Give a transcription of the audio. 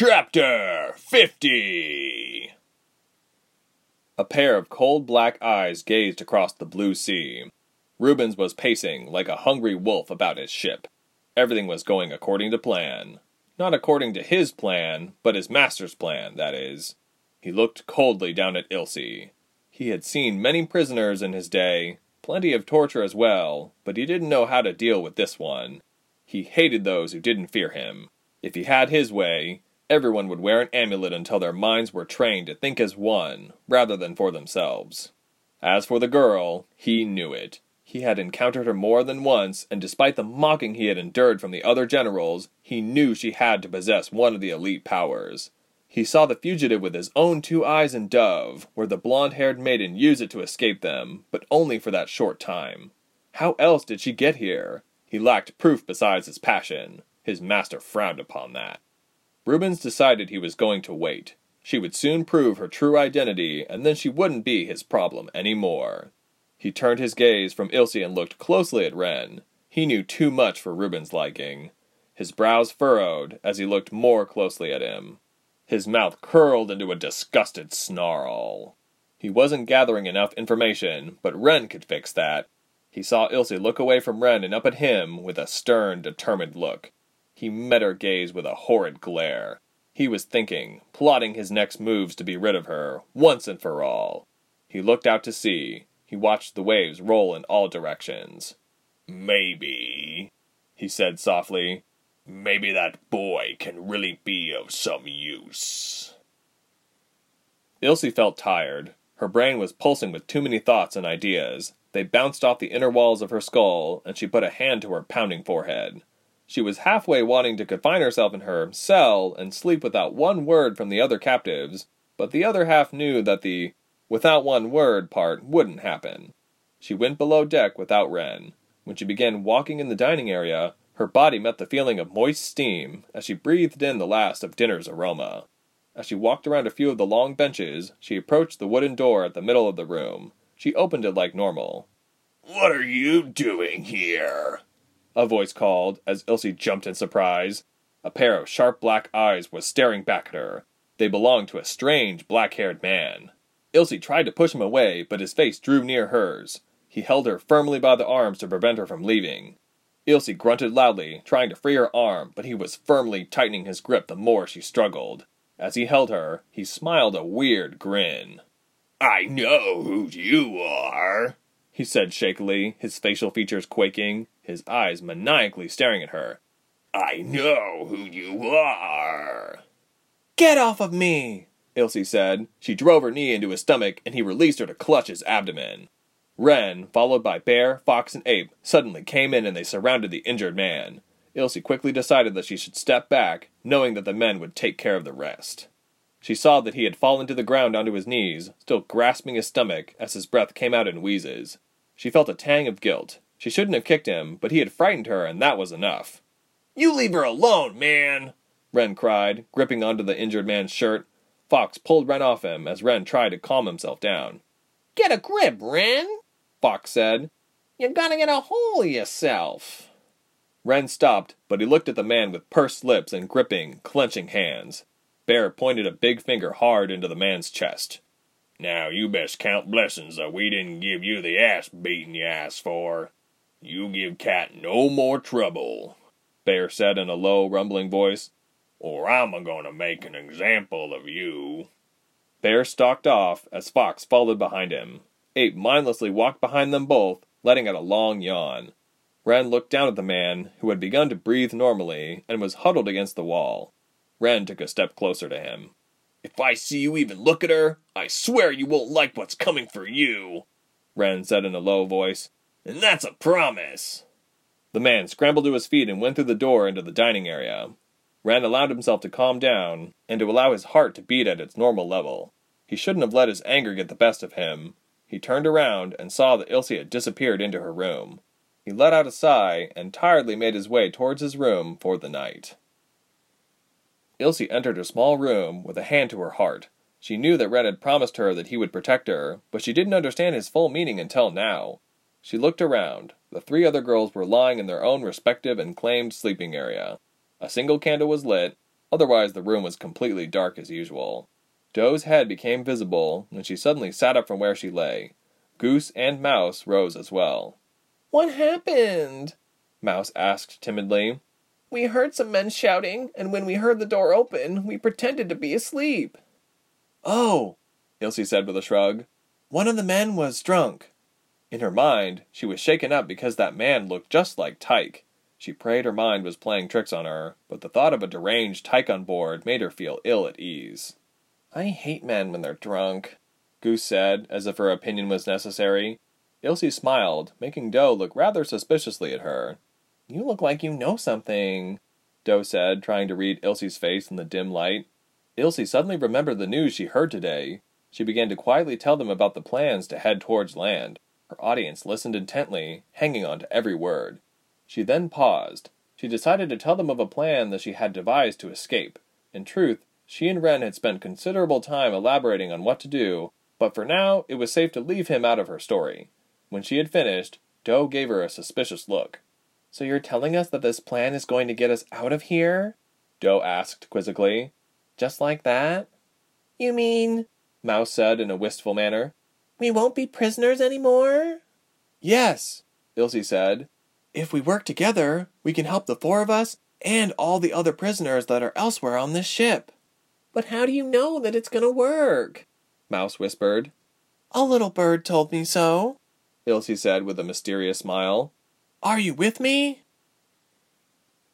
Chapter 50 A pair of cold black eyes gazed across the blue sea. Rubens was pacing like a hungry wolf about his ship. Everything was going according to plan. Not according to his plan, but his master's plan, that is. He looked coldly down at Ilse. He had seen many prisoners in his day, plenty of torture as well, but he didn't know how to deal with this one. He hated those who didn't fear him. If he had his way, everyone would wear an amulet until their minds were trained to think as one, rather than for themselves. As for the girl, he knew it. He had encountered her more than once, and despite the mocking he had endured from the other generals, he knew she had to possess one of the elite powers. He saw the fugitive with his own two eyes in Dove, where the blonde haired maiden used it to escape them, but only for that short time. How else did she get here? He lacked proof besides his passion. His master frowned upon that. Rubens decided he was going to wait. She would soon prove her true identity, and then she wouldn't be his problem any more. He turned his gaze from Ilse and looked closely at Ren. He knew too much for Rubens' liking. His brows furrowed as he looked more closely at him. His mouth curled into a disgusted snarl. He wasn't gathering enough information, but Ren could fix that. He saw Ilse look away from Ren and up at him with a stern, determined look. He met her gaze with a horrid glare. He was thinking, plotting his next moves to be rid of her, once and for all. He looked out to sea. He watched the waves roll in all directions. Maybe, he said softly, maybe that boy can really be of some use. Ilse felt tired. Her brain was pulsing with too many thoughts and ideas. They bounced off the inner walls of her skull, and she put a hand to her pounding forehead. She was halfway wanting to confine herself in her cell and sleep without one word from the other captives, but the other half knew that the without one word part wouldn't happen. She went below deck without Ren. When she began walking in the dining area, her body met the feeling of moist steam as she breathed in the last of dinner's aroma. As she walked around a few of the long benches, she approached the wooden door at the middle of the room. She opened it like normal. What are you doing here? A voice called as Ilse jumped in surprise. A pair of sharp black eyes was staring back at her. They belonged to a strange black haired man. Ilse tried to push him away, but his face drew near hers. He held her firmly by the arms to prevent her from leaving. Ilse grunted loudly, trying to free her arm, but he was firmly tightening his grip the more she struggled. As he held her, he smiled a weird grin. I know who you are, he said shakily, his facial features quaking his eyes maniacally staring at her. I know who you are. Get off of me, Ilse said. She drove her knee into his stomach, and he released her to clutch his abdomen. Ren, followed by Bear, Fox, and Ape, suddenly came in and they surrounded the injured man. Ilse quickly decided that she should step back, knowing that the men would take care of the rest. She saw that he had fallen to the ground onto his knees, still grasping his stomach as his breath came out in wheezes. She felt a tang of guilt. She shouldn't have kicked him, but he had frightened her, and that was enough. You leave her alone, man! Ren cried, gripping onto the injured man's shirt. Fox pulled Ren off him as Ren tried to calm himself down. Get a grip, Ren, Fox said. You're gonna get a hole yourself. Ren stopped, but he looked at the man with pursed lips and gripping, clenching hands. Bear pointed a big finger hard into the man's chest. Now you best count blessings that we didn't give you the ass beating you asked for. You give Cat no more trouble, Bear said in a low, rumbling voice, or I'm a going to make an example of you. Bear stalked off as Fox followed behind him. Ape mindlessly walked behind them both, letting out a long yawn. Ren looked down at the man, who had begun to breathe normally and was huddled against the wall. Ren took a step closer to him. If I see you even look at her, I swear you won't like what's coming for you, Ren said in a low voice and that's a promise. The man scrambled to his feet and went through the door into the dining area. Ren allowed himself to calm down and to allow his heart to beat at its normal level. He shouldn't have let his anger get the best of him. He turned around and saw that Ilse had disappeared into her room. He let out a sigh and tiredly made his way towards his room for the night. Ilse entered her small room with a hand to her heart. She knew that Ren had promised her that he would protect her, but she didn't understand his full meaning until now. She looked around. The three other girls were lying in their own respective and claimed sleeping area. A single candle was lit. Otherwise, the room was completely dark as usual. Doe's head became visible, and she suddenly sat up from where she lay. Goose and Mouse rose as well. What happened? Mouse asked timidly. We heard some men shouting, and when we heard the door open, we pretended to be asleep. Oh, Ilse said with a shrug. One of the men was drunk. In her mind, she was shaken up because that man looked just like Tyke. She prayed her mind was playing tricks on her, but the thought of a deranged Tyke on board made her feel ill at ease. I hate men when they're drunk, Goose said, as if her opinion was necessary. Ilse smiled, making Doe look rather suspiciously at her. You look like you know something, Doe said, trying to read Ilse's face in the dim light. Ilse suddenly remembered the news she heard today. She began to quietly tell them about the plans to head towards land. Her audience listened intently, hanging on to every word. She then paused. She decided to tell them of a plan that she had devised to escape. In truth, she and Ren had spent considerable time elaborating on what to do, but for now it was safe to leave him out of her story. When she had finished, Doe gave her a suspicious look. So you're telling us that this plan is going to get us out of here? Doe asked quizzically. Just like that? You mean, Mouse said in a wistful manner, we won't be prisoners anymore? Yes, Ilse said. If we work together, we can help the four of us and all the other prisoners that are elsewhere on this ship. But how do you know that it's going to work? Mouse whispered. A little bird told me so, Ilse said with a mysterious smile. Are you with me?